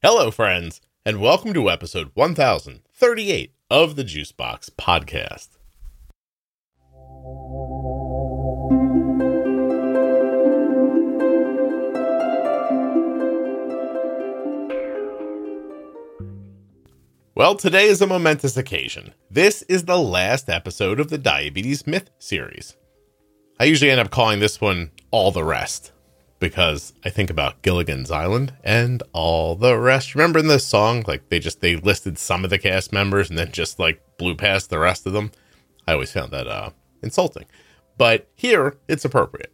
Hello, friends, and welcome to episode 1038 of the Juicebox Podcast. Well, today is a momentous occasion. This is the last episode of the Diabetes Myth series. I usually end up calling this one All the Rest because I think about Gilligan's Island and all the rest. Remember in the song, like they just they listed some of the cast members and then just like blew past the rest of them. I always found that uh, insulting, but here it's appropriate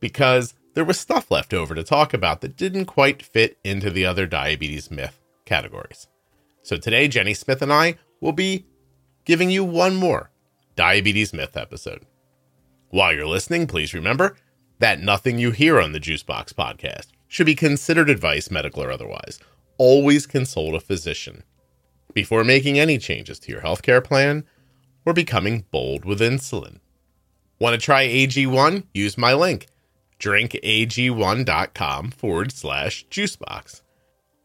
because there was stuff left over to talk about that didn't quite fit into the other diabetes myth categories. So today, Jenny Smith and I will be giving you one more diabetes myth episode. While you're listening, please remember that nothing you hear on the Juicebox podcast should be considered advice, medical or otherwise. Always consult a physician before making any changes to your healthcare plan or becoming bold with insulin. Want to try AG1? Use my link drinkag1.com forward slash juicebox.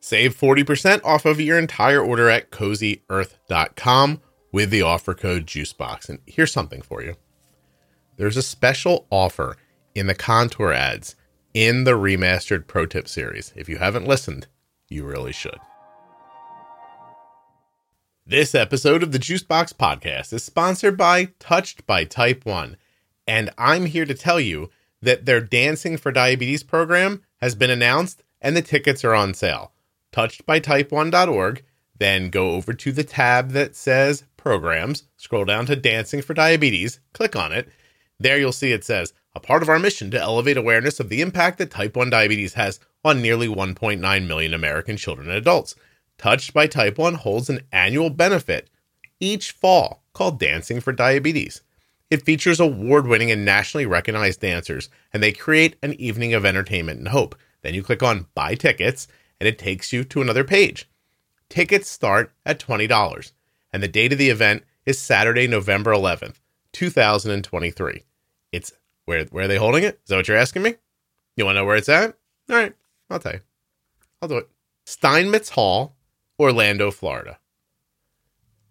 Save 40% off of your entire order at cozyearth.com with the offer code JUICEBOX. And here's something for you there's a special offer in the contour ads in the remastered Pro Tip series. If you haven't listened, you really should. This episode of the Juicebox Podcast is sponsored by Touched by Type 1. And I'm here to tell you that their Dancing for Diabetes program has been announced and the tickets are on sale touchedbytype1.org, then go over to the tab that says programs, scroll down to Dancing for Diabetes, click on it. There you'll see it says, a part of our mission to elevate awareness of the impact that type 1 diabetes has on nearly 1.9 million American children and adults. Touched by Type 1 holds an annual benefit each fall called Dancing for Diabetes. It features award winning and nationally recognized dancers, and they create an evening of entertainment and hope. Then you click on Buy Tickets, and it takes you to another page. Tickets start at $20, and the date of the event is Saturday, November 11th, 2023. It's where where are they holding it? Is that what you're asking me? You want to know where it's at? All right, I'll tell you. I'll do it. Steinmetz Hall, Orlando, Florida.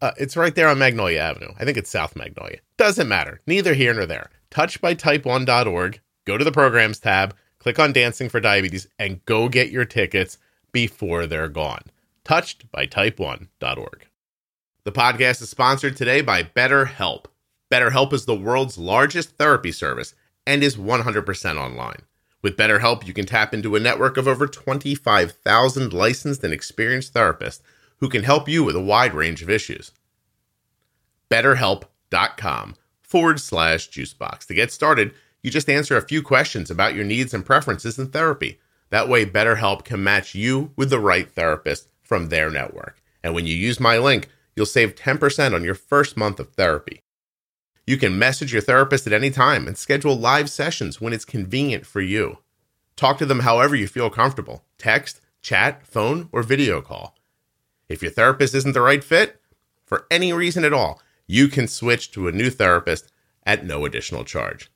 Uh, it's right there on Magnolia Avenue. I think it's South Magnolia. Doesn't matter. Neither here nor there. Touchedbytype1.org. Go to the programs tab, click on Dancing for Diabetes, and go get your tickets before they're gone. Touched by type1.org. The podcast is sponsored today by BetterHelp. BetterHelp is the world's largest therapy service and is 100% online. With BetterHelp, you can tap into a network of over 25,000 licensed and experienced therapists who can help you with a wide range of issues. BetterHelp.com forward slash juicebox. To get started, you just answer a few questions about your needs and preferences in therapy. That way, BetterHelp can match you with the right therapist from their network. And when you use my link, you'll save 10% on your first month of therapy. You can message your therapist at any time and schedule live sessions when it's convenient for you. Talk to them however you feel comfortable text, chat, phone, or video call. If your therapist isn't the right fit, for any reason at all, you can switch to a new therapist at no additional charge.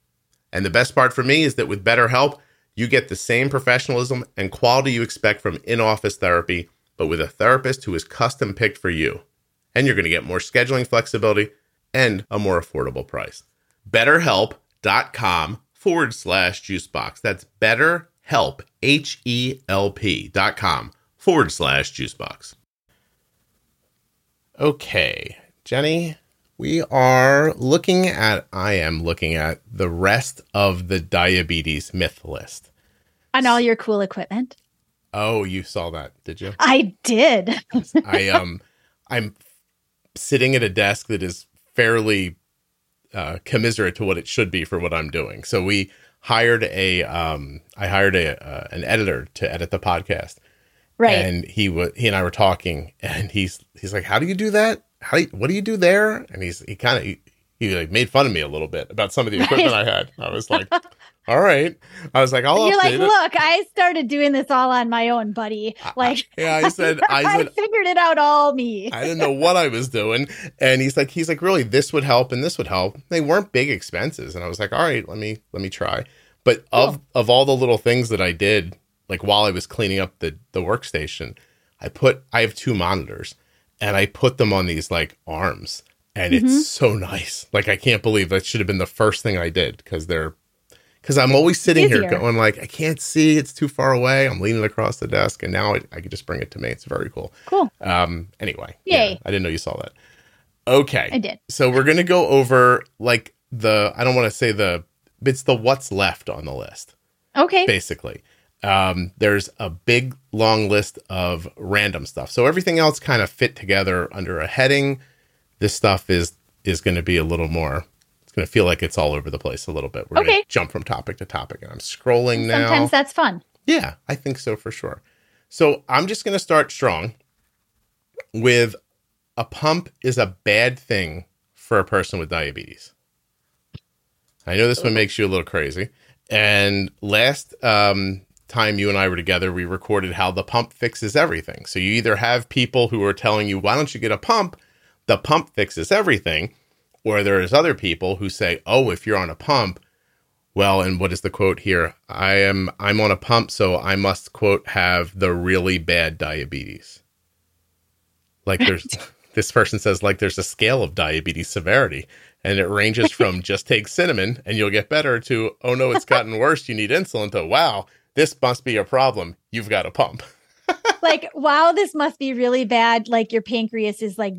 And the best part for me is that with BetterHelp, you get the same professionalism and quality you expect from in office therapy, but with a therapist who is custom picked for you. And you're going to get more scheduling flexibility and a more affordable price. BetterHelp.com forward slash juicebox. That's BetterHelp, H E L P dot com forward slash juicebox. Okay, Jenny, we are looking at, I am looking at the rest of the diabetes myth list. And all your cool equipment. Oh, you saw that, did you? I did. I um I'm sitting at a desk that is fairly uh, commiserate to what it should be for what I'm doing. So we hired a um I hired a uh, an editor to edit the podcast. Right. And he was he and I were talking and he's he's like, "How do you do that? How do you, what do you do there?" And he's he kind of he, he, like made fun of me a little bit about some of the equipment right. I had. I was like, all right. I was like, I'll You're like, it. look, I started doing this all on my own, buddy. Like, I, yeah, I said, I, I said, figured it out all me. I didn't know what I was doing. And he's like, he's like, really, this would help and this would help. They weren't big expenses. And I was like, all right, let me, let me try. But of, of all the little things that I did, like while I was cleaning up the, the workstation, I put I have two monitors and I put them on these like arms and Mhm. it's so nice. Like I can't believe that should have been the first thing I did because they're because I'm always sitting here going like I can't see, it's too far away. I'm leaning across the desk and now I, I can just bring it to me. It's very cool. Cool. Um anyway. Yay. yeah, I didn't know you saw that. Okay. I did. So we're gonna go over like the I don't want to say the it's the what's left on the list Okay. basically. Um, there's a big long list of random stuff. So everything else kind of fit together under a heading. This stuff is is going to be a little more. Going to feel like it's all over the place a little bit. We're going Okay. to jump from topic to topic, and I'm scrolling now. Sometimes that's fun. Yeah, I think so for sure. So I'm just going to start strong with a pump is a bad thing for a person with diabetes. I know this one makes you a little crazy. And last um, time you and I were together, we recorded how the pump fixes everything. So you either have people who are telling you, why don't you get a pump? The pump fixes everything. Or there's other people who say, oh, if you're on a pump, well, and what is the quote here? I am I'm on a pump, so I must quote have the really bad diabetes. Like there's this person says like there's a scale of diabetes severity, and it ranges from just take cinnamon and you'll get better to oh no, it's gotten worse, you need insulin to wow, this must be a problem. You've got a pump. like, wow, this must be really bad. Like your pancreas is like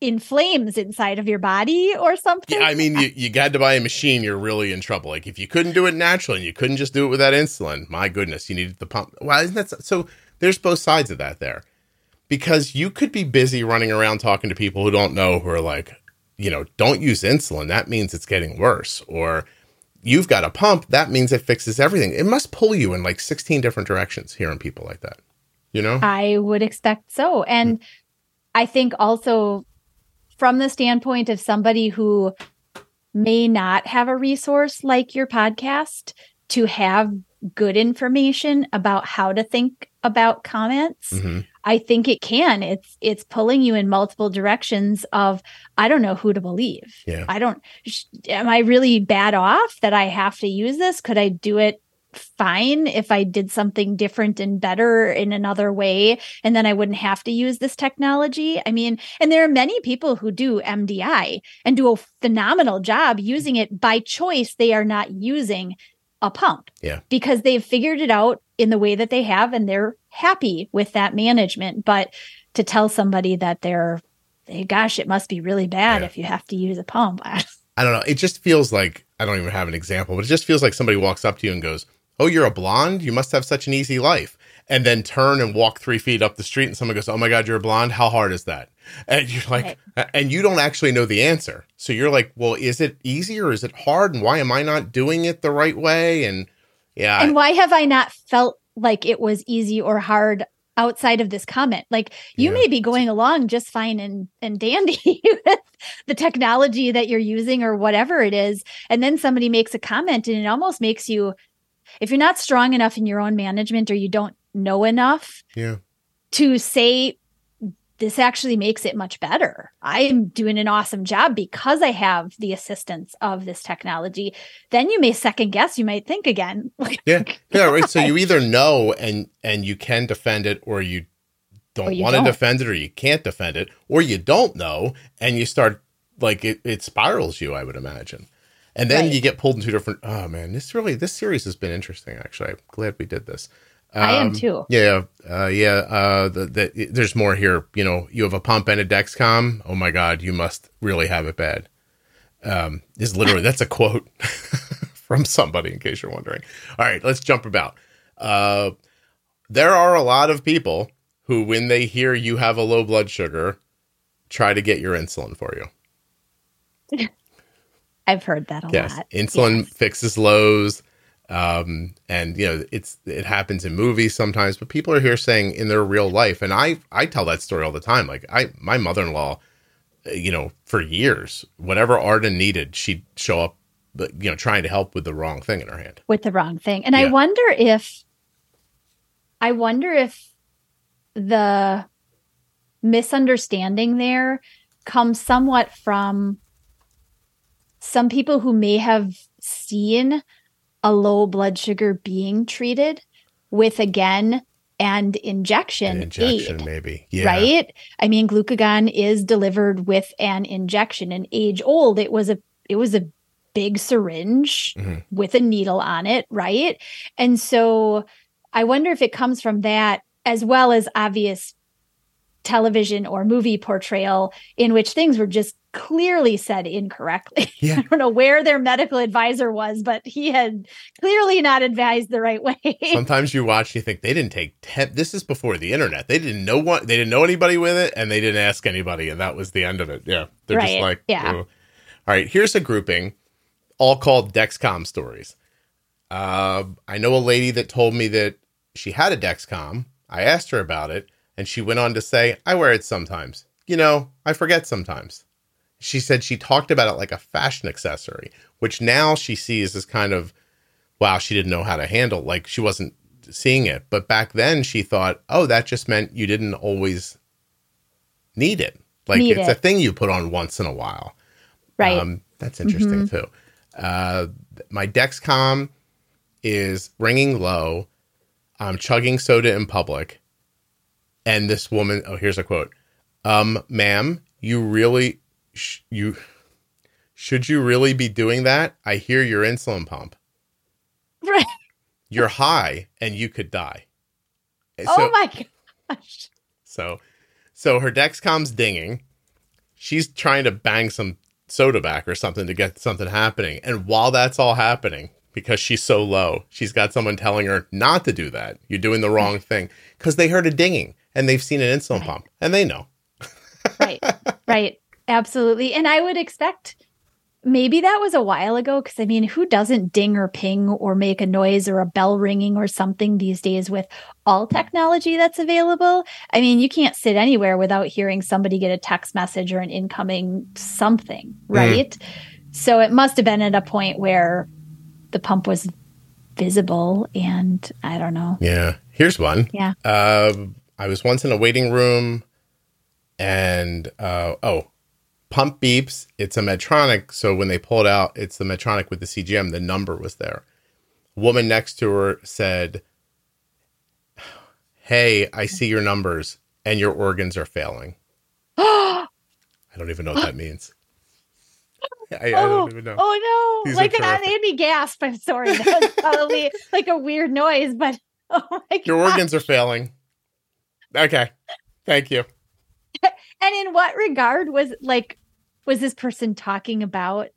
in flames inside of your body or something. Yeah, I mean, you, you got to buy a machine, you're really in trouble. Like, if you couldn't do it naturally and you couldn't just do it without insulin, my goodness, you needed the pump. Well, isn't that so- so? There's both sides of that there because you could be busy running around talking to people who don't know, who are like, you know, don't use insulin. That means it's getting worse. Or you've got a pump. That means it fixes everything. It must pull you in like 16 different directions hearing people like that, you know? I would expect so. And hmm. I think also from the standpoint of somebody who may not have a resource like your podcast to have good information about how to think about comments Mhm. i think it can it's it's pulling you in multiple directions of i don't know who to believe Yeah. i don't sh- am i really bad off that i have to use this could i do it fine if i did something different and better in another way and then i wouldn't have to use this technology i mean and there are many people who do mdi and do a phenomenal job using it by choice they are not using a pump Yeah. because they've figured it out in the way that they have and they're happy with that management but to tell somebody that they're hey, gosh it must be really bad Yeah. if you have to use a pump I don't know. It just feels like I don't even have an example, but it just feels like somebody walks up to you and goes, "Oh, you're a blonde. You must have such an easy life." And then turn and walk three feet up the street, and someone goes, "Oh my God, you're a blonde. How hard is that?" And you're like, and you don't actually know the answer. So you're like, "Well, is it easy or is it hard? And why am I not doing it the right way?" And yeah, and why have i not felt like it was easy or hard outside of this comment like you Yeah. may be going along just fine and and dandy with the technology that you're using or whatever it is and then somebody makes a comment and it almost makes you if you're not strong enough in your own management or you don't know enough yeah, to say this actually makes it much better. I'm doing an awesome job because I have the assistance of this technology. Then you may second guess, you might think again. yeah, yeah. Right. So you either know and and you can defend it, or you don't want to defend it, or you can't defend it, or you don't know and you start like it, it spirals you. I would imagine, and then Right. you get pulled in two different. Oh man, this really this series has been interesting. Actually, I'm glad we did this. I am Um, too. Yeah, uh, yeah. Uh, the, the, there's more here. You know, you have a pump and a Dexcom. Oh my God, you must really have it bad. Um, is literally that's a quote from somebody. In case you're wondering. All right, let's jump about. Uh, there are a lot of people who, when they hear you have a low blood sugar, try to get your insulin for you. I've heard that a yes, lot. insulin Yes. fixes lows. Um, and you know, it's it happens in movies sometimes, but people are here saying in their real life, and I I tell that story all the time. Like I, my mother in law, you know, for years, whatever Arden needed, she'd show up, but you know, trying to help with the wrong thing in her hand. with the wrong thing. And I wonder if I wonder if the misunderstanding there comes somewhat from some people who may have seen a low blood sugar being treated with again and injection, An injection, aid, maybe. Yeah. right? I mean, glucagon is delivered with an injection. And age old, it was a it was a big syringe Mhm. with a needle on it, right? And so I wonder if it comes from that as well as obvious television or movie portrayal in which things were just clearly said incorrectly. Yeah. I don't know where their medical advisor was, but he had clearly not advised the right way. Sometimes you watch, you think they didn't take ten. This is before the internet. They didn't know what they didn't know anybody with it, and they didn't ask anybody, and that was the end of it. Yeah, they're just like, yeah. "Oh." All right, here's a grouping, all called Dexcom stories. Uh, I know a lady that told me that she had a Dexcom. I asked her about it, and she went on to say, "I wear it sometimes. You know, I forget sometimes." She said she talked about it like a fashion accessory, which now she sees as kind of wow, she didn't know how to handle. Like she wasn't seeing it. But back then she thought, oh, that just meant you didn't always need it. Like Need it's it. a thing you put on once in a while. right. Um, that's interesting too. Uh, my Dexcom is ringing low. I'm chugging soda in public. And this woman, oh, here's a quote. Um, ma'am, you really, sh- you, should you really be doing that? I hear your insulin pump. right. You're high and you could die. So, oh my gosh. so, so her Dexcom's dinging. She's trying to bang some soda back or something to get something happening. And while that's all happening, because she's so low, she's got someone telling her not to do that. You're doing the wrong thing because they heard a dinging and they've seen an insulin Right. pump and they know. right right absolutely and i would expect maybe that was a while ago because i mean who doesn't ding or ping or make a noise or a bell ringing or something these days with all technology that's available i mean you can't sit anywhere without hearing somebody get a text message or an incoming something right so it must have been at a point where the pump was visible and i don't know Yeah. Here's one. yeah Um, I was once in a waiting room and, uh, oh, pump beeps. It's a Medtronic. So when they pulled out, it's the Medtronic with the CGM. The number was there. Woman next to her said, Hey, I see your numbers and your organs are failing. I don't even know what that means. I, I oh, don't even know. oh no! These like that terrific. made me gasp. I'm sorry. That was probably like a weird noise, but oh my god! Your organs are failing. Okay. Thank you. And in what regard was like was this person talking about?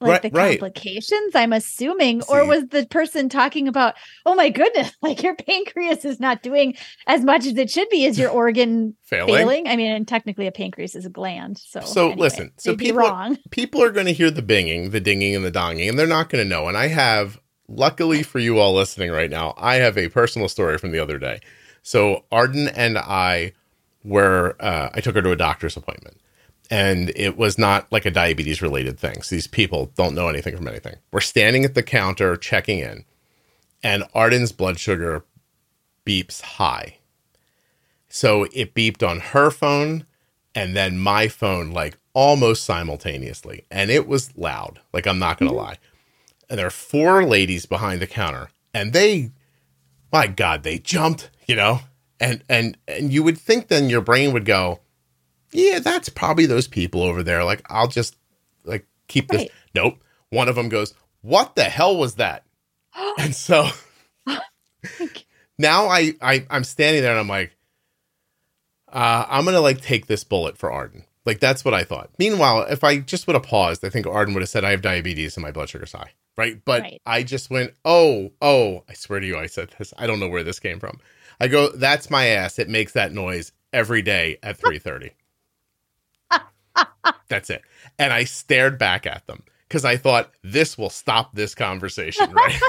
Like Right- the right. complications, I'm assuming, or was the person talking about, oh my goodness, like your pancreas is not doing as much as it should be? Is your organ Failing. failing? I mean, and technically a pancreas is a gland. So, So, anyway, listen, so people- wrong. people are going to hear the binging, the dinging, and the donging, and they're not going to know. And I have, luckily for you all listening right now, I have a personal story from the other day. So Arden and I were, uh, I took her to a doctor's appointment, and it was not like a diabetes related thing. So these people don't know anything from anything. We're standing at the counter checking in, and Arden's blood sugar beeps high. So it beeped on her phone and then my phone like almost simultaneously. And it was loud. Like I'm not gonna lie. And there are four ladies behind the counter, and they my God, they jumped, you know? And and and you would think then your brain would go, Yeah, that's probably those people over there. Like, I'll just like keep this. Nope. One of them goes, What the hell was that? and so now I, I I'm standing there and I'm like, uh, I'm gonna like take this bullet for Arden. Like that's what I thought. Meanwhile, if I just would have paused, I think Arden would have said I have diabetes and my blood sugar's high. Right. But Right. I just went, oh, oh, I swear to you, I said this. I don't know where this came from. I go, that's my ass. It makes that noise every day at 3:30. that's it. And I stared back at them because I thought this will stop this conversation, right?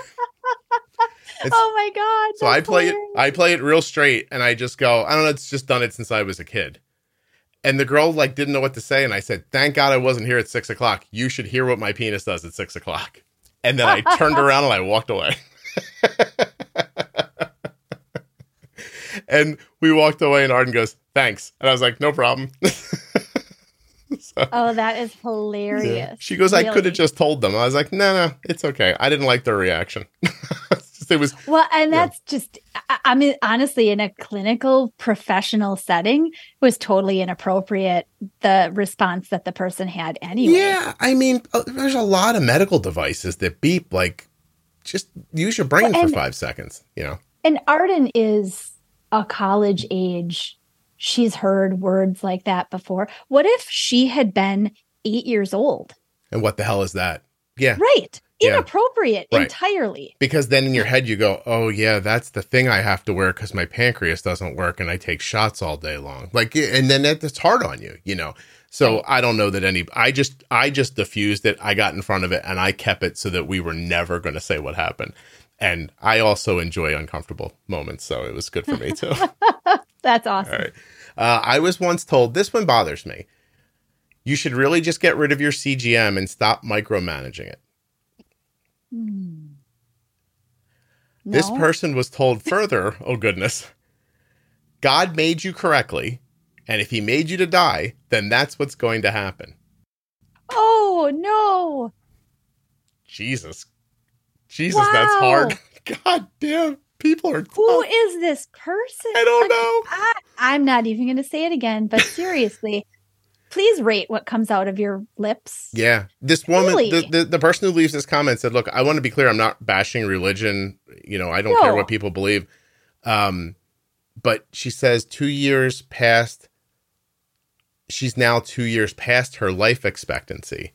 Oh my god! So I play it. I play it real straight, and I just go. I don't know. It's just done it since I was a kid. And the girl like didn't know what to say, and I said, "Thank God I wasn't here at six o'clock. You should hear what my penis does at six o'clock." And then I turned around and I walked away. And we walked away, and Arden goes, "Thanks," and I was like, "No problem." So, Oh, that is yeah. hilarious. She goes, "I could have just told them." I was like, "No, no, it's okay. I didn't like their reaction. it was Well, and Yeah. that's just, I, I mean, honestly, in a clinical professional setting, it was totally inappropriate, the response that the person had anyway. Yeah, I mean, uh, there's a lot of medical devices that beep. Like, just use your brain Well, for five seconds. You know, And Arden is a college age. She's heard words like that before. What if she had been eight years old? and what the hell is that? Yeah, Right. Yeah. Inappropriate Right. entirely. because then in your head you go, "Oh yeah, that's the thing I have to wear because my pancreas doesn't work and I take shots all day long." Like, eh, and then that's hard on you, you know. So Right. I don't know that any. I just I just diffused it. I got in front of it and I kept it so that we were never going to say what happened. And I also enjoy uncomfortable moments, so it was good for me too. That's awesome. All right. Uh, I was once told this one bothers me. You should really just get rid of your CGM and stop micromanaging it. Hmm. This person was told further, oh goodness, God made you correctly, and if he made you to die, then that's what's going to happen. Oh, no. Jesus. Jesus, that's hard. God damn, people are Who tough. is this person? I don't know. I, I'm not even going to say it again, but seriously, please rate what comes out of your lips. Yeah. This woman, Really? the, the, the person who leaves this comment said, Look, I want to be clear. I'm not bashing religion. You know, I don't care what people believe. Um, but she says two years past, she's now two years past her life expectancy.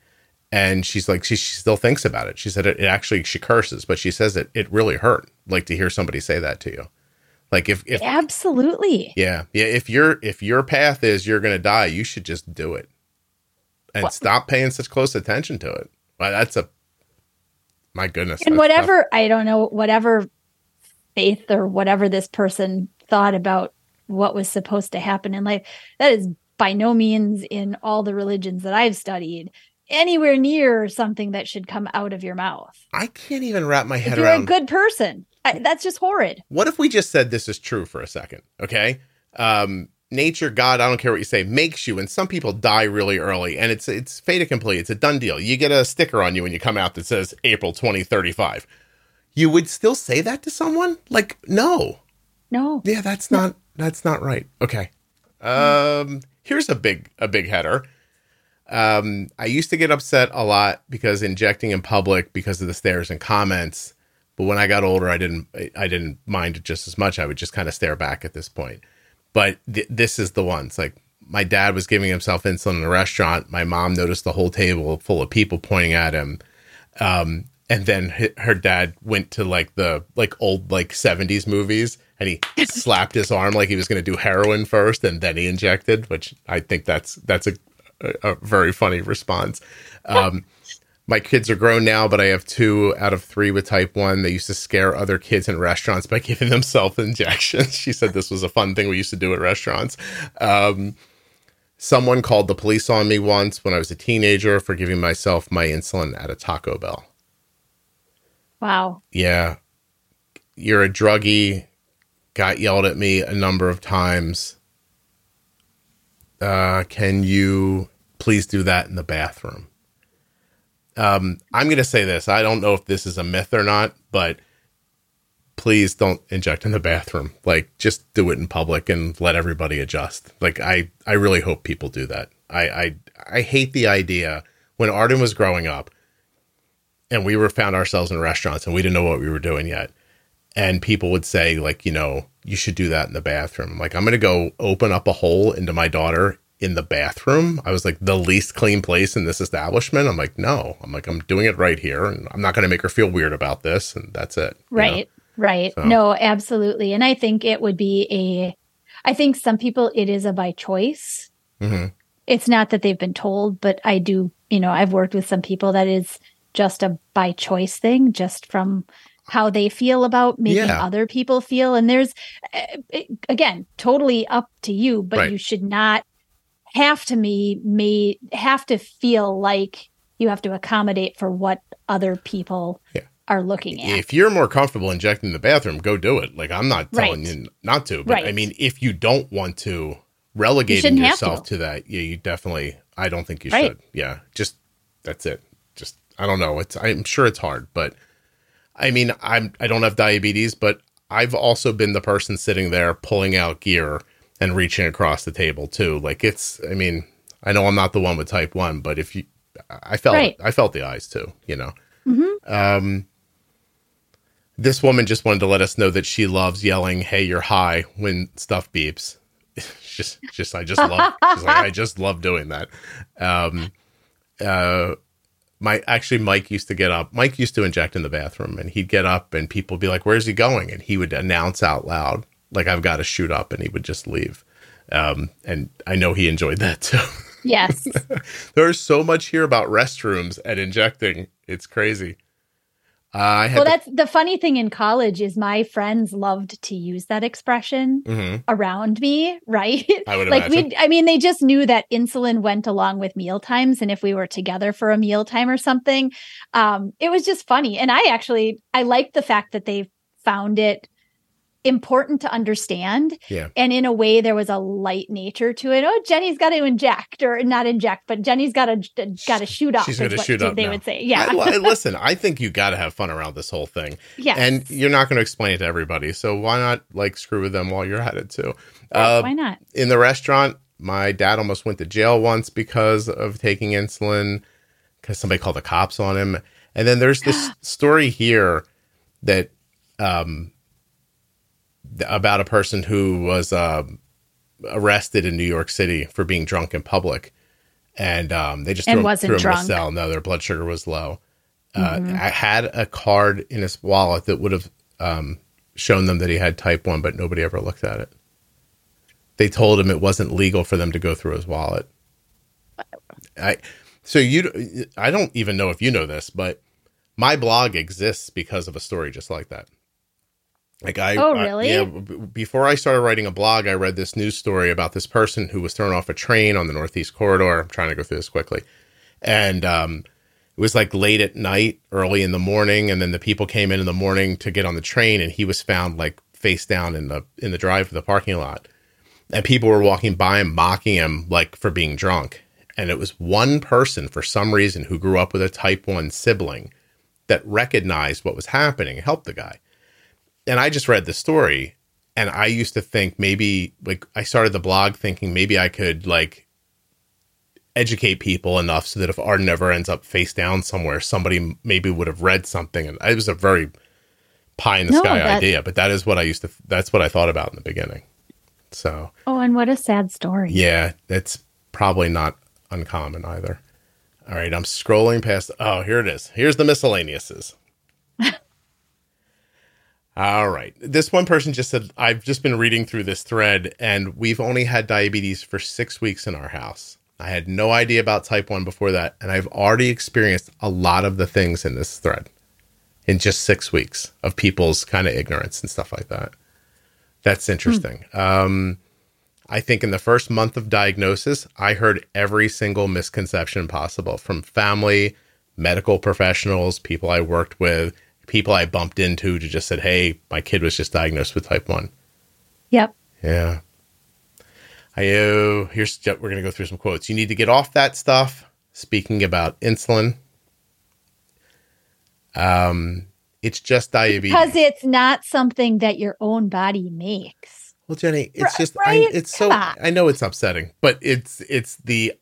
And she's like, she, she still thinks about it. She said it, it actually, she curses, but she says it, it really hurt. Like to hear somebody say that to you. Like if, if, Absolutely. yeah, yeah. If your if your path is you're going to die, you should just do it, and Well- stop paying such close attention to it. Well, that's a my goodness. and whatever, I don't know, whatever faith or whatever this person thought about what was supposed to happen in life, that is by no means in all the religions that I've studied anywhere near something that should come out of your mouth. I can't even wrap my head If you're around. a good person, I, that's just horrid. what if we just said this is true for a second? Okay, um, nature, God, I don't care what you say, makes you, and some people die really early, and it's it's fait accompli. It's a done deal. You get a sticker on you when you come out that says April twenty thirty five. You would still say that to someone? Like, no. No. Yeah, that's not that's not right. Okay. Um here's a big a big header. Um I used to get upset a lot because injecting in public because of the stares and comments, but when I got older I didn't I didn't mind it just as much. I would just kind of stare back at this point. But th- this is the one. It's like my dad was giving himself insulin in a restaurant. My mom noticed the whole table full of people pointing at him. Um, and then hi- her dad went to like the like old like 70s movies and he slapped his arm like he was going to do heroin first and then he injected which i think that's that's a, a, a very funny response. Um, my kids are grown now but i have two out of three with type 1 they used to scare other kids in restaurants by giving them self injections she said this was a fun thing we used to do at restaurants. Um, someone called the police on me once when i was a teenager for giving myself my insulin at a taco bell. Wow. yeah, you're a druggie, got yelled at me a number of times. Uh, can you please do that in the bathroom? Um, I'm going to say this. I don't know if this is a myth or not, but please don't inject in the bathroom. Like, just do it in public and let everybody adjust. Like, I, I really hope people do that. I, I, I hate the idea when Arden was growing up and we were found ourselves in restaurants and we didn't know what we were doing yet. And people would say, like, you know, you should do that in the bathroom. I'm like, I'm going to go open up a hole into my daughter in the bathroom. I was like, the least clean place in this establishment. I'm like, no, I'm like, I'm doing it right here. And I'm not going to make her feel weird about this. And that's it. you know? Right. Right. So- No, absolutely. And I think it would be a, I think some people, it is a by choice. Mhm. It's not that they've been told, but I do, you know, I've worked with some people that is just a by choice thing, just from how they feel about making Yeah. other people feel. And there's, uh, again, totally up to you, but Right. you should not have to me, may have to feel like you have to accommodate for what other people Yeah. are looking at. If you're more comfortable injecting in the bathroom, go do it. Like I'm not telling Right. you not to, but I mean, if you don't want to relegating shouldn't yourself to. to. that, yeah, you definitely. I don't think you Right. should. Yeah, just that's it. Just I don't know. It's I'm sure it's hard, but I mean, I'm I don't have diabetes, but I've also been the person sitting there pulling out gear and reaching across the table too. Like it's, I mean, I know I'm not the one with type one, but if you, I felt, Right. I felt the eyes too. You know. Um, this woman just wanted to let us know that she loves yelling, "Hey, you're high!" when stuff beeps. just, just, I just love. like, I just love doing that. Um, uh, my actually Mike used to get up. Mike used to inject in the bathroom, and he'd get up, and people would be like, "Where's he going?" And he would announce out loud, like, "I've got to shoot up," and he would just leave. Um, and I know he enjoyed that too. Yes. There's so much here about restrooms and injecting. It's crazy. Uh, well, that's the funny thing in college is my friends loved to use that expression Mhm. around me, right? I would like we I mean they just knew that insulin went along with meal times and if we were together for a meal time or something, um it was just funny. And I actually I liked the fact that they found it important to understand Yeah. and in a way there was a light nature to it oh jenny's got to inject or not inject but jenny's got to got to shoot up She's gonna shoot up they now. would say yeah I, listen, I think you got to have fun around this whole thing. yeah And you're not going to explain it to everybody. So why not like screw with them while you're at it too? Uh, why not in the restaurant, my dad almost went to jail once because of taking insulin because somebody called the cops on him. And then there's this story here that um about a person who was um arrested in New York City for being drunk in public. And um, they just And threw, him- wasn't threw him in a cell. No, their blood sugar was low. Uh, Mhm. I had a card in his wallet that would have um, shown them that he had type 1, but nobody ever looked at it. They told him it wasn't legal for them to go through his wallet. I so you I don't even know if you know this, but my blog exists because of a story just like that. Like I Oh, I- really? yeah, b- before I started writing a blog, I read this news story about this person who was thrown off a train on the Northeast Corridor. I'm trying to go through this quickly. And um it was like late at night, early in the morning, and then the people came in in the morning to get on the train, and he was found like face down in the in the drive of the parking lot, and people were walking by him, mocking him like for being drunk. And it was one person for some reason who grew up with a type one sibling that recognized what was happening and helped the guy. And I just read the story, and I used to think maybe like I started the blog thinking maybe I could like educate people enough so that if Arden ever ends up face down somewhere, somebody maybe would have read something. And it was a very pie in the No, sky that- idea, but that is what I used to, that's what I thought about in the beginning. So, oh and what a sad story yeah, that's probably not uncommon either. All right, I'm scrolling past. Oh, here it is. Here's the miscellaneouses. All right. This one person just said, I've just been reading through this thread and we've only had diabetes for six weeks in our house. I had no idea about type 1 before that, and I've already experienced a lot of the things in this thread in just six weeks of people's kind of ignorance and stuff like that. That's interesting. Um, I think in the first month of diagnosis, I heard every single misconception possible from family, medical professionals, people I worked with, people I bumped into to just said, "Hey, my kid was just diagnosed with type 1." yep Yeah. I oh, here's we're going to go through some quotes. You need to get off that stuff. Speaking about insulin. Um it's just diabetes. because it's not something that your own body makes Well, Jenny, it's just I, right? it's so Come on. I know it's upsetting, but it's it's the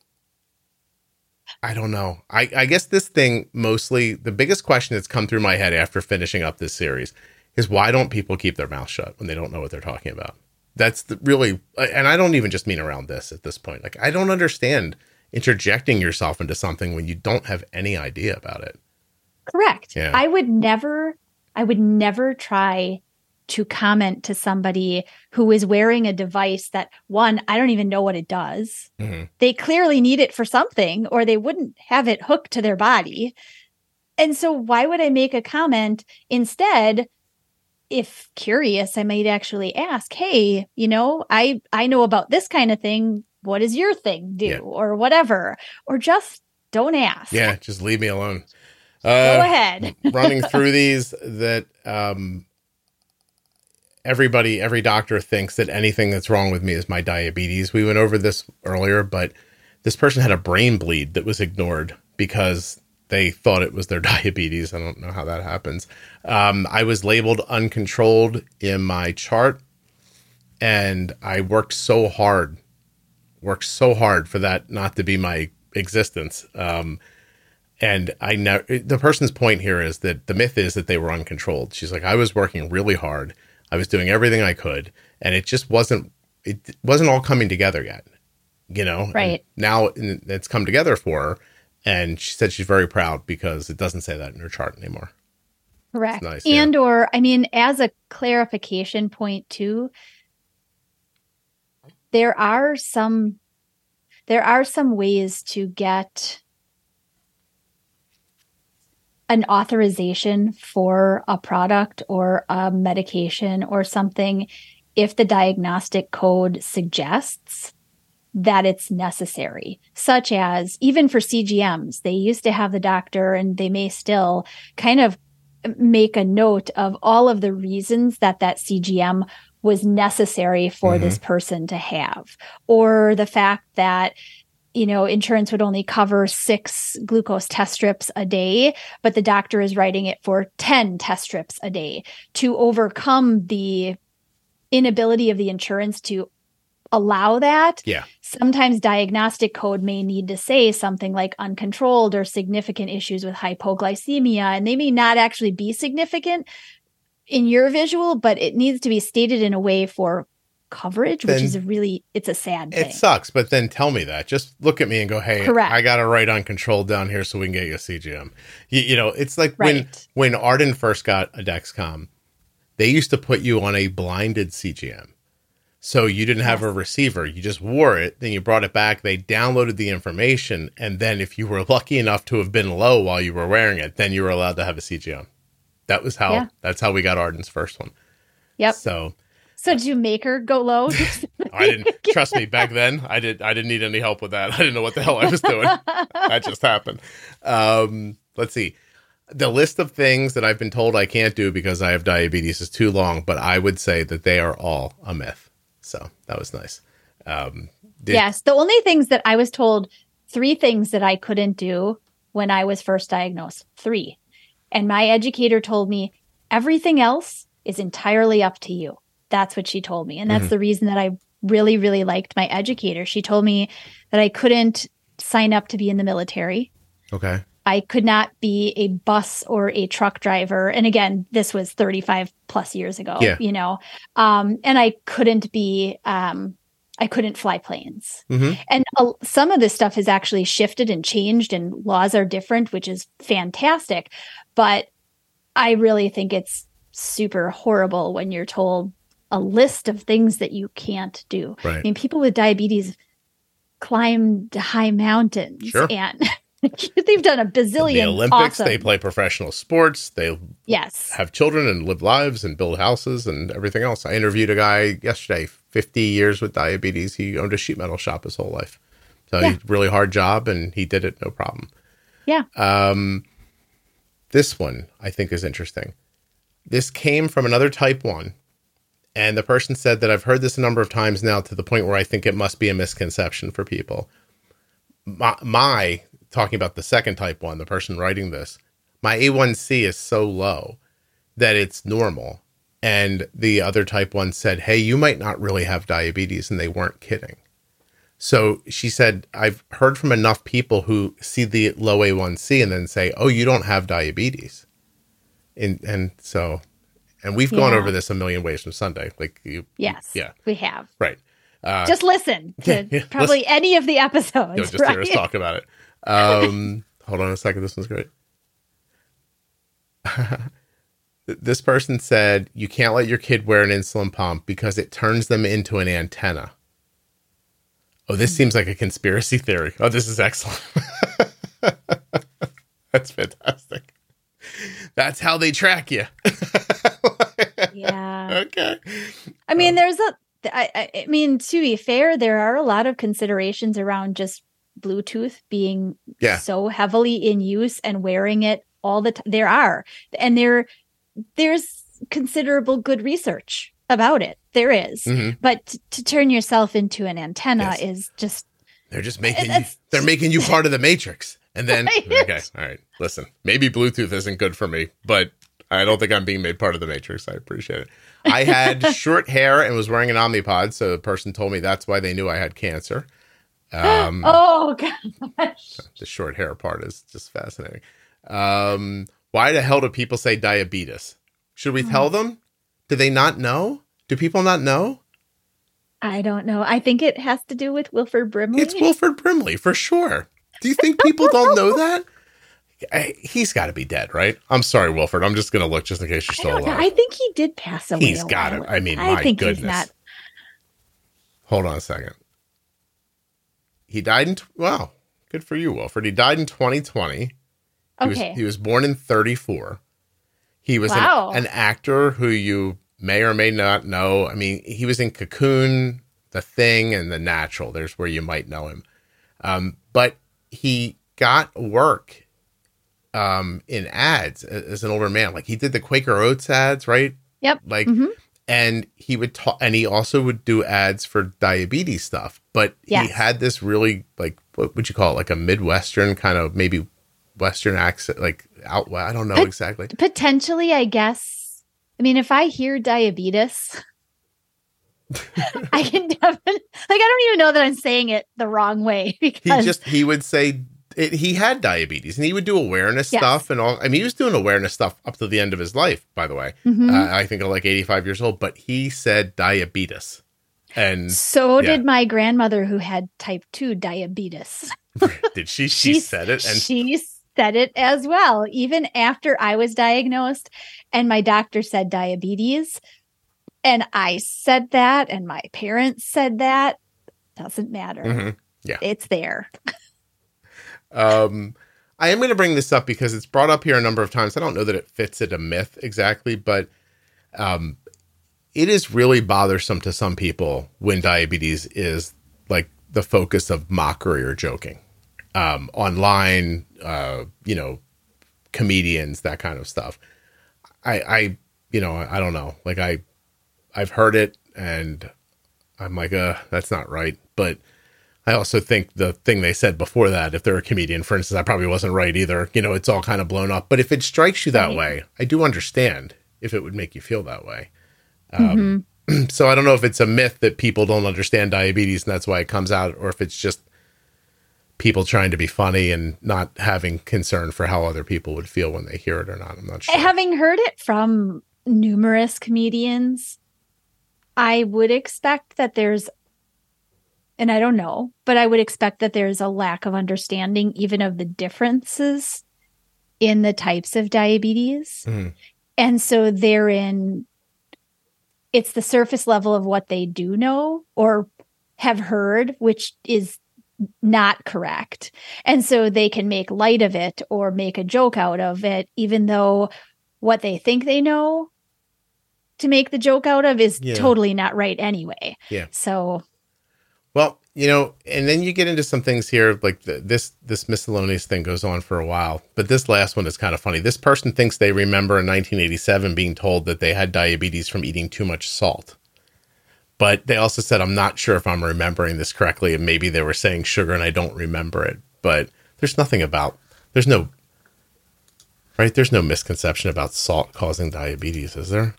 I don't know. I I guess this thing mostly the biggest question that's come through my head after finishing up this series is why don't people keep their mouth shut when they don't know what they're talking about? That's the, really uh, and I don't even just mean around this at this point. Like I don't understand interjecting yourself into something when you don't have any idea about it. Correct. Yeah. I would never, I would never try to comment to somebody who is wearing a device that one, I don't even know what it does. Mhm. They clearly need it for something or they wouldn't have it hooked to their body. And so why would I make a comment instead? If curious, I might actually ask, "Hey, you know, I I know about this kind of thing. What does your thing do Yeah. or whatever?" Or just don't ask. Yeah, just leave me alone. uh, Go ahead. running through these that um everybody every doctor thinks that anything that's wrong with me is my diabetes we went over this earlier but this person had a brain bleed that was ignored because they thought it was their diabetes. I don't know how that happens. Um, I was labeled uncontrolled in my chart, and I worked so hard, worked so hard for that not to be my existence. Um, and I know the person's point here is that the myth is that they were uncontrolled. She's like, I was working really hard. I was doing everything I could, and it just wasn't. It wasn't all coming together yet. You know, right and now it's come together for her, and she said she's very proud because it doesn't say that in her chart anymore. Correct. Nice, and yeah. or I mean, as a clarification point too, there are some there are some ways to get an authorization for a product or a medication or something if the diagnostic code suggests that it's necessary, such as even for CGMs, they used to have the doctor and they may still kind of make a note of all of the reasons that that CGM was necessary for mm-hmm. this person to have, or the fact that you know, insurance would only cover six glucose test strips a day, but the doctor is writing it for 10 test strips a day to overcome the inability of the insurance to allow that. Yeah. Sometimes diagnostic code may need to say something like uncontrolled or significant issues with hypoglycemia, and they may not actually be significant in your visual, but it needs to be stated in a way for coverage, then which is a really it's a sad thing. It sucks, but then tell me that. Just look at me and go, "Hey, Correct. I got to write-on control down here so we can get you a CGM." You, you know, it's like right. when when Arden first got a Dexcom, they used to put you on a blinded CGM. So you didn't have yes. a receiver. You just wore it, then you brought it back, they downloaded the information, and then if you were lucky enough to have been low while you were wearing it, then you were allowed to have a CGM. That was how yeah. that's how we got Arden's first one. Yep. So so did you make her go low? I didn't trust me back then. I did. I didn't need any help with that. I didn't know what the hell I was doing. that just happened. Um, let's see. The list of things that I've been told I can't do because I have diabetes is too long, but I would say that they are all a myth. So that was nice. Um, did- yes, the only things that I was told three things that I couldn't do when I was first diagnosed. Three, and my educator told me everything else is entirely up to you. That's what she told me. And that's mm-hmm. the reason that I really, really liked my educator. She told me that I couldn't sign up to be in the military. Okay. I could not be a bus or a truck driver. And again, this was 35 plus years ago, yeah. you know. Um, and I couldn't be um, I couldn't fly planes. Mm-hmm. And uh, some of this stuff has actually shifted and changed and laws are different, which is fantastic. But I really think it's super horrible when you're told a list of things that you can't do. Right. I mean, people with diabetes climb high mountains sure. and they've done a bazillion. The Olympics, awesome. they play professional sports. They yes have children and live lives and build houses and everything else. I interviewed a guy yesterday, fifty years with diabetes. He owned a sheet metal shop his whole life, so yeah. he really hard job and he did it no problem. Yeah. Um, this one I think is interesting. This came from another type one and the person said that I've heard this a number of times now to the point where I think it must be a misconception for people. My, my talking about the second type one, the person writing this, my A1C is so low that it's normal. And the other type one said, Hey, you might not really have diabetes. And they weren't kidding. So she said, I've heard from enough people who see the low A1C and then say, Oh, you don't have diabetes. And, and so and we've yeah. gone over this a million ways from Sunday. Like you, yes, yeah, we have. Right. Uh, just listen to yeah, probably listen. any of the episodes. You know, just right? hear us talk about it. Um, hold on a second. This one's great. this person said you can't let your kid wear an insulin pump because it turns them into an antenna. Oh, this mm-hmm. seems like a conspiracy theory. Oh, this is excellent. That's fantastic. That's how they track you. yeah. Okay. I mean, um, there's a. I, I mean, to be fair, there are a lot of considerations around just Bluetooth being yeah. so heavily in use and wearing it all the time. There are, and there, there's considerable good research about it. There is. Mm-hmm. but t- to turn yourself into an antenna yes. is just. They're just making you. They're making you part of the matrix And then, Right. okay, all right, listen, maybe Bluetooth isn't good for me, but I don't think I'm being made part of the Matrix. I appreciate it. I had short hair and was wearing an Omnipod, so the person told me that's why they knew I had cancer. Um, oh gosh. the short hair part is just fascinating. Um, why the hell do people say diabetes? Should we tell them? Do they not know? Do people not know? I don't know. I think it has to do with Wilford Brimley. It's Wilford Brimley for sure. Do you think people don't know that? He's got to be dead, right? I'm sorry, Wilford. I'm just going to look just in case you're still know. alive. I think he did pass away. He's got it. I mean, ago. my think goodness. not. Hold on a second. He died in, tw- wow, good for you, Wilford. He died in 2020. He, Okay. was, he was born in 34. He was Wow. an, an actor who you may or may not know. I mean, he was in Cocoon, The Thing, and The Natural. There's where you might know him. Um, but he got work um, in ads as an older man. Like he did the Quaker Oats ads, right? Yep. Like, Mhm. and he would talk, and he also would do ads for diabetes stuff. But he had this really like what would you call it? Like a Midwestern kind of maybe Western accent, like out. I don't know But- exactly. Potentially, I guess. I mean, if I hear diabetes, I can definitely like. I don't even know that I'm saying it the wrong way because He just he would say it, he had diabetes, and he would do awareness Yes. stuff and all. I mean, he was doing awareness stuff up to the end of his life. By the way, Mhm. uh, I think like eighty five years old, but he said diabetes, and so yeah. did my grandmother who had type two diabetes. did she? She She's- said it, and she said it as well, even after I was diagnosed and my doctor said diabetes. And I said that, and my parents said that. Doesn't matter. Mhm. Yeah. It's there. Um, I am going to bring this up because it's brought up here a number of times. I don't know that it fits it a myth exactly, but um, it is really bothersome to some people when diabetes is like the focus of mockery or joking um, online. Uh, you know, comedians, that kind of stuff. I, I, you know, I don't know. Like I, I've heard it, and I'm like, uh, that's not right, but. I also think the thing they said before that, if they're a comedian, for instance, that probably wasn't right either. You know, it's all kind of blown up. But if it strikes you that Right. way, I do understand if it would make you feel that way. Um, So I don't know if it's a myth that people don't understand diabetes and that's why it comes out, or if it's just people trying to be funny and not having concern for how other people would feel when they hear it or not. I'm not sure. Having heard it from numerous comedians, I would expect that there's, and I don't know, but I would expect that there's a lack of understanding even of the differences in the types of diabetes. Mhm. And so therein, it's the surface level of what they do know or have heard, which is not correct. And so they can make light of it or make a joke out of it, even though what they think they know to make the joke out of is Yeah. totally not right anyway. Yeah. So Well, you know, and then you get into some things here, like the, this this miscellaneous thing goes on for a while, but this last one is kind of funny. This person thinks they remember in 1987 being told that they had diabetes from eating too much salt. But they also said, I'm not sure if I'm remembering this correctly, and maybe they were saying sugar and I don't remember it. But there's nothing about, there's no, right? There's no misconception about salt causing diabetes, is there?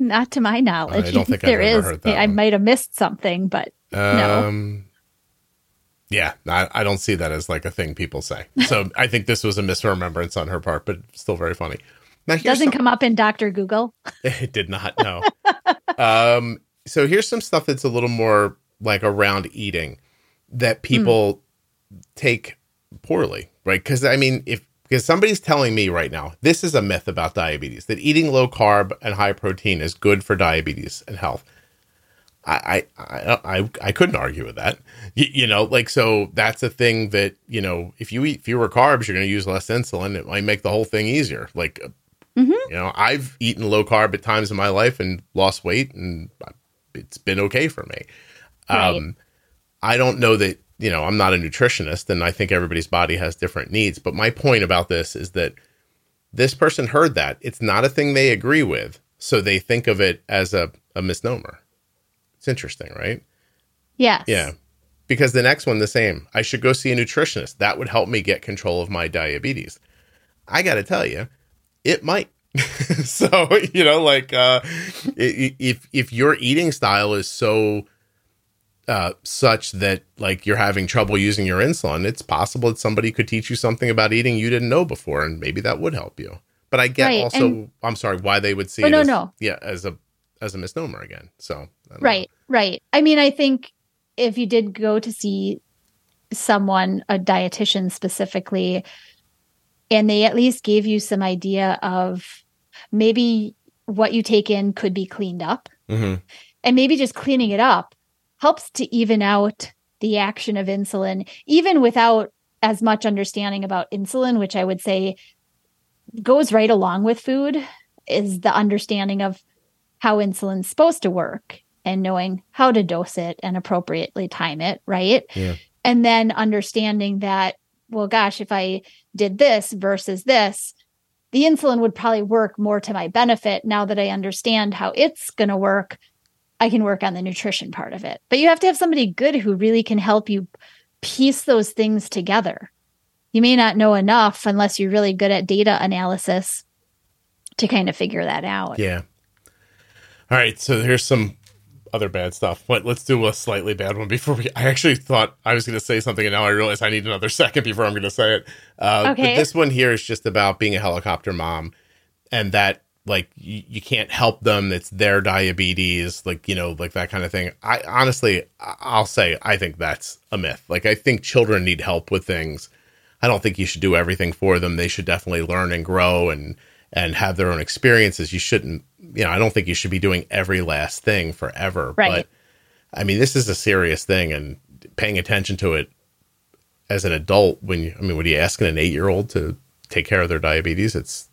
Not to my knowledge. I don't think I've ever is. heard that I one. might have missed something, but No. Um, yeah, I, I don't see that as like a thing people say. So I think this was a misremembrance on her part, but still very funny. Now doesn't some- come up in Dr. Google. it did not know. um, so here's some stuff that's a little more like around eating that people take poorly, right? Because I mean, if because somebody's telling me right now this is a myth about diabetes that eating low carb and high protein is good for diabetes and health. I I I, I, I couldn't argue with that. You, you know, like so that's a thing that you know if you eat fewer carbs, you're going to use less insulin. It might make the whole thing easier. Like you know, I've eaten low carb at times in my life and lost weight, and it's been okay for me. Right. Um, I don't know that, you know, I'm not a nutritionist and I think everybody's body has different needs. But my point about this is that this person heard that. It's not a thing they agree with. So they think of it as a, a misnomer. It's interesting, right? Yes. Yeah. because the next one the same. I should go see a nutritionist. That would help me get control of my diabetes. I got to tell you, it might. so, you know, like uh if if your eating style is so uh, such that like you're having trouble using your insulin, it's possible that somebody could teach you something about eating you didn't know before, and maybe that would help you. But I get Right, also, and- I'm sorry, why they would see Oh, it no, as, no. yeah, as a as a misnomer again. So don't know. Right, right. I mean, I think if you did go to see someone, a dietitian specifically, and they at least gave you some idea of maybe what you take in could be cleaned up, Mhm. and maybe just cleaning it up helps to even out the action of insulin, even without as much understanding about insulin, which I would say goes right along with food, is the understanding of how insulin's supposed to work and knowing how to dose it and appropriately time it, right? Yeah. And then understanding that, well, gosh, if I did this versus this, the insulin would probably work more to my benefit now that I understand how it's going to work. I can work on the nutrition part of it. But you have to have somebody good who really can help you piece those things together. You may not know enough unless you're really good at data analysis to kind of figure that out. Yeah. All right. So here's some other bad stuff. But Let's do a slightly bad one before we. I actually thought I was going to say something, and now I realize I need another second before I'm going to say it. Uh, But Okay. this one here is just about being a helicopter mom, and that like you, you can't help them. It's their diabetes, like you know, like that kind of thing. I honestly, I'll say, I think that's a myth. Like I think children need help with things. I don't think you should do everything for them. They should definitely learn and grow and and have their own experiences. You shouldn't, you know, I don't think you should be doing every last thing forever. Right. But I mean, this is a serious thing, and paying attention to it as an adult. When you, I mean, what are you asking an eight year old to take care of their diabetes? It's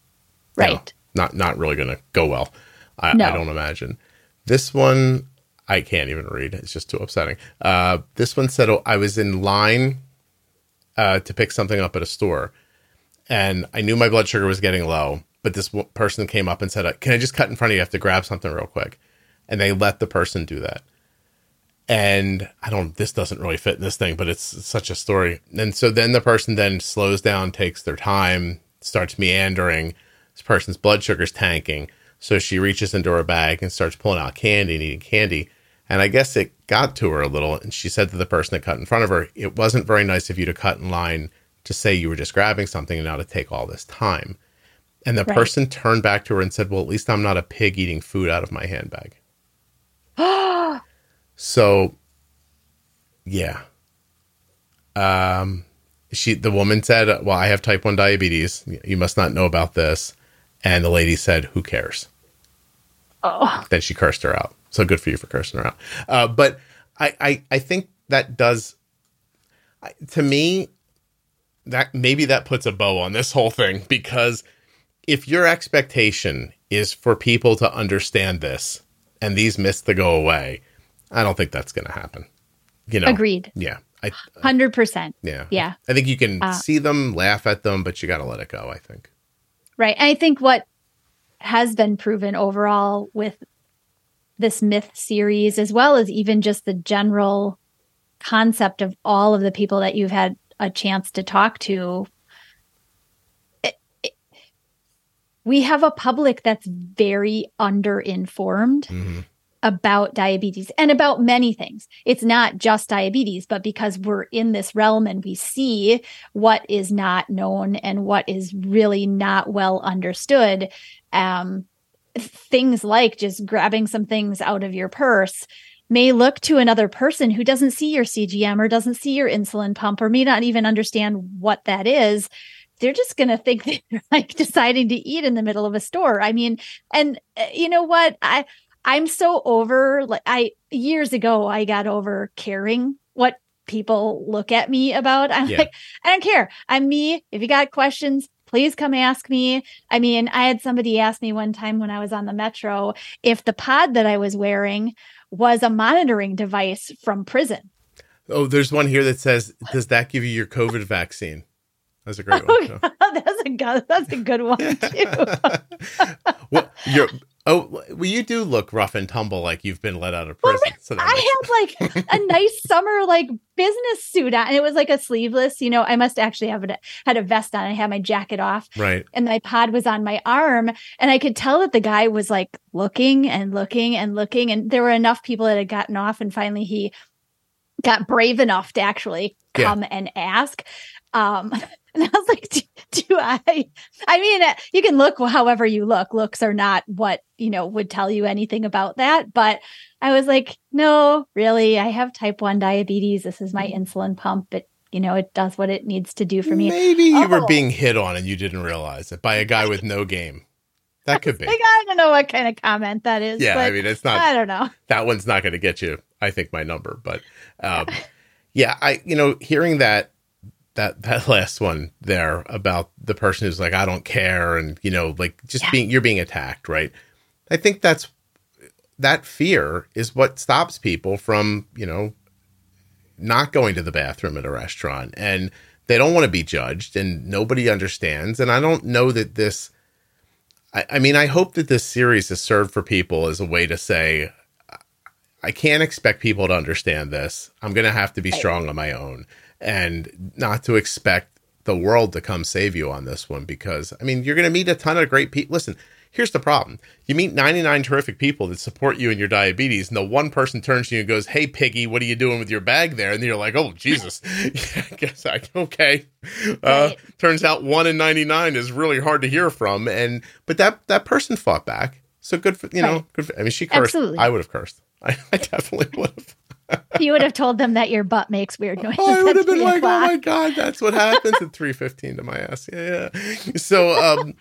you know, Right. Not not really going to go well. I, No. I don't imagine. This one I can't even read. It's just too upsetting. Uh, this one said oh, I was in line uh, to pick something up at a store, and I knew my blood sugar was getting low. But this w- person came up and said, uh, "Can I just cut in front of you? I have to grab something real quick," and they let the person do that. And I don't. This doesn't really fit in this thing, but it's such a story. And so then the person then slows down, takes their time, starts meandering. This person's blood sugar's tanking, so she reaches into her bag and starts pulling out candy and eating candy. And I guess it got to her a little. And she said to the person that cut in front of her, "It wasn't very nice of you to cut in line to say you were just grabbing something and now to take all this time." And the Right. person turned back to her and said, "Well, at least I'm not a pig eating food out of my handbag." So, yeah. Um, she the woman said, "Well, I have type one diabetes. You must not know about this." And the lady said, "Who cares?" oh, Then she cursed her out. So good for you for cursing her out. Uh, but I, I I think that does to me that maybe that puts a bow on this whole thing because if your expectation is for people to understand this and these myths to go away, I don't think that's going to happen. You know, agreed. Yeah, I Hundred percent. yeah Yeah. I think you can Uh, see them, laugh at them, but you got to let it go. I think. Right. And I think what has been proven overall with this myth series, as well as even just the general concept of all of the people that you've had a chance to talk to, it- it- we have a public that's very underinformed Mhm. About diabetes and about many things. It's not just diabetes, but because we're in this realm and we see what is not known and what is really not well understood, um, things like just grabbing some things out of your purse may look to another person who doesn't see your CGM or doesn't see your insulin pump or may not even understand what that is. They're just going to think that you're like deciding to eat in the middle of a store. I mean, and uh, you know what? I, I'm so over like I years ago I got over caring what people look at me about. I'm Yeah. like, I don't care. I'm me. If you got questions, please come ask me. I mean, I had somebody ask me one time when I was on the metro if the pod that I was wearing was a monitoring device from prison. Oh, there's one here that says, "Does that give you your COVID vaccine?" That's a great one. Oh, that's a good that's a good one too. well, you're Oh, well, you do look rough and tumble like you've been let out of prison. So I had like a nice summer like business suit on, and it was like a sleeveless. You know, I must actually have it had a vest on. I had my jacket off, right. and my pod was on my arm, and I could tell that the guy was like looking and looking and looking, and there were enough people that had gotten off, and finally he got brave enough to actually Yeah. come and ask. Um, and I was like, do, do I? I mean, uh, you can look however you look. Looks are not what you know would tell you anything about that. But I was like, no, really, I have type one diabetes. This is my insulin pump. It you know it does what it needs to do for me. Maybe you were Oh. being hit on and you didn't realize it by a guy with no game. That could be. Like I don't know what kind of comment that is. Yeah, I mean, it's not I don't know. that one's not going to get you i think my number but um yeah i you know hearing that that that last one there about the person who's like i don't care and you know like just Yeah. being you're being attacked right i think that's that fear is what stops people from you know not going to the bathroom at a restaurant and they don't want to be judged and nobody understands and i don't know that this I, I mean i hope that this series is served for people as a way to say I can't expect people to understand this. I'm going to have to be strong on my own and not to expect the world to come save you on this one because, I mean, you're going to meet a ton of great people. Listen, here's the problem you meet 99 terrific people that support you in your diabetes, and the one person turns to you and goes, Hey, Piggy, what are you doing with your bag there? And you're like, Oh, Jesus. yeah, I guess I, okay. Uh, Right. turns out one in 99 is really hard to hear from. And, but that, that person fought back. So good for, you know, good for, I mean, she cursed. Absolutely. I would have cursed. I, I definitely would have. You would have told them that your butt makes weird noises. I would have been like, "Oh my god, that's what happens at three fifteen to my ass." Yeah, yeah. So, um,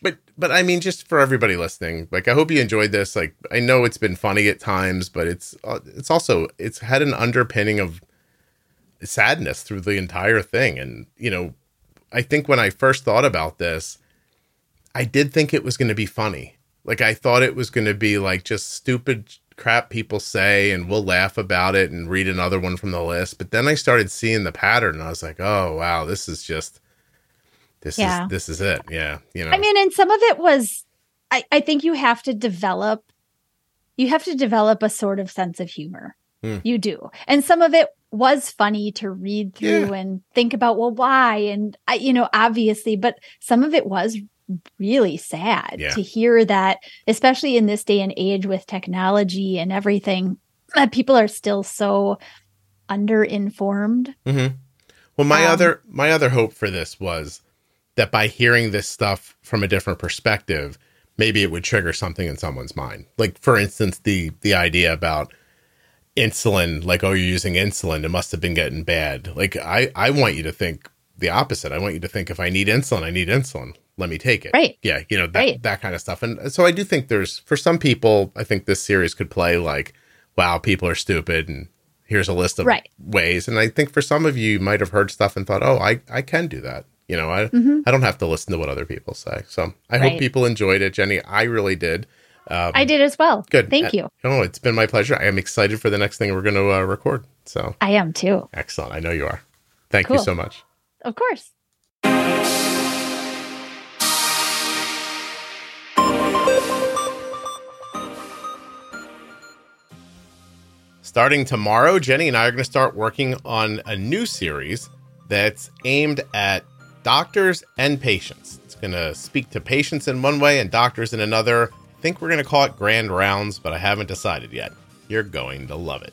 but but I mean, just for everybody listening, like, I hope you enjoyed this. Like, I know it's been funny at times, but it's uh, it's also it's had an underpinning of sadness through the entire thing, and you know, I think when I first thought about this, I did think it was going to be funny. Like, I thought it was going to be like just stupid crap people say and we'll laugh about it and read another one from the list. But then I started seeing the pattern and I was like, oh wow, this is just this Yeah. is this is it. Yeah. You know. I mean, and some of it was, I, I think you have to develop, you have to develop a sort of sense of humor. Hmm. You do. And some of it was funny to read through Yeah. and think about, well, why? And I, you know, obviously, but some of it was really sad Yeah. to hear that, especially in this day and age with technology and everything, that people are still so underinformed. hmm Well, my Um, other my other hope for this was that by hearing this stuff from a different perspective, maybe it would trigger something in someone's mind. Like for instance, the the idea about insulin, like oh, you're using insulin, it must have been getting bad. Like I I want you to think the opposite. I want you to think if I need insulin, I need insulin. Let me take it. Right. Yeah, you know that Right. that kind of stuff. And so I do think there's for some people, I think this series could play like, wow, people are stupid, and here's a list of Right. ways. And I think for some of you, you might have heard stuff and thought, oh, I I can do that. You know, I Mhm. I don't have to listen to what other people say. So I Right. hope people enjoyed it, Jenny. I really did. Um, I did as well. Good. Thank Uh, you. Oh, it's been my pleasure. I am excited for the next thing we're going to uh, record. So I am too. excellent. I know you are. Thank you so much. Of course. Starting tomorrow, Jenny and I are going to start working on a new series that's aimed at doctors and patients. It's going to speak to patients in one way and doctors in another. I think we're going to call it Grand Rounds, but I haven't decided yet. You're going to love it.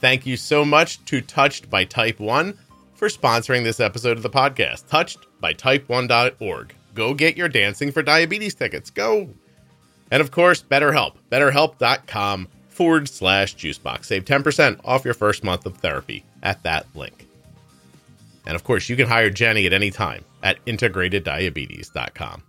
Thank you so much to Touched by Type 1 for sponsoring this episode of the podcast. Touched by Type1.org. Go get your Dancing for Diabetes tickets. Go. And of course, BetterHelp. BetterHelp.com forward slash juicebox. Save 10% off your first month of therapy at that link. And of course, you can hire Jenny at any time at integrateddiabetes.com.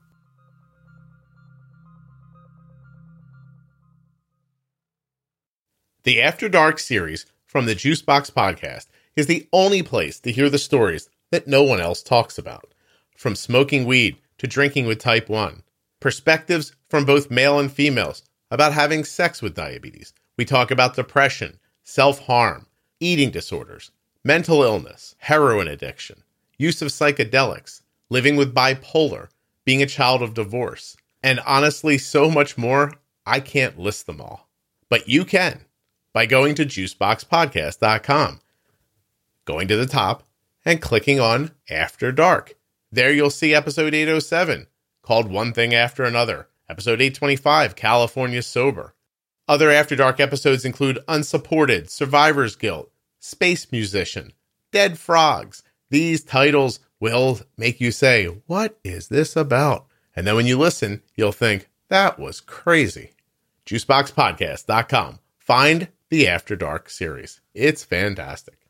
The After Dark series from the Juicebox podcast is the only place to hear the stories that no one else talks about. From smoking weed to drinking with type 1, perspectives from both male and females about having sex with diabetes. We talk about depression, self harm, eating disorders, mental illness, heroin addiction, use of psychedelics, living with bipolar, being a child of divorce, and honestly, so much more I can't list them all, but you can by going to juiceboxpodcast.com, going to the top, and clicking on After Dark. There you'll see episode 807, called One Thing After Another, episode 825, California Sober. Other After Dark episodes include Unsupported, Survivor's Guilt, Space Musician, Dead Frogs. These titles will make you say, What is this about? And then when you listen, you'll think, That was crazy. JuiceBoxPodcast.com. Find the After Dark series. It's fantastic.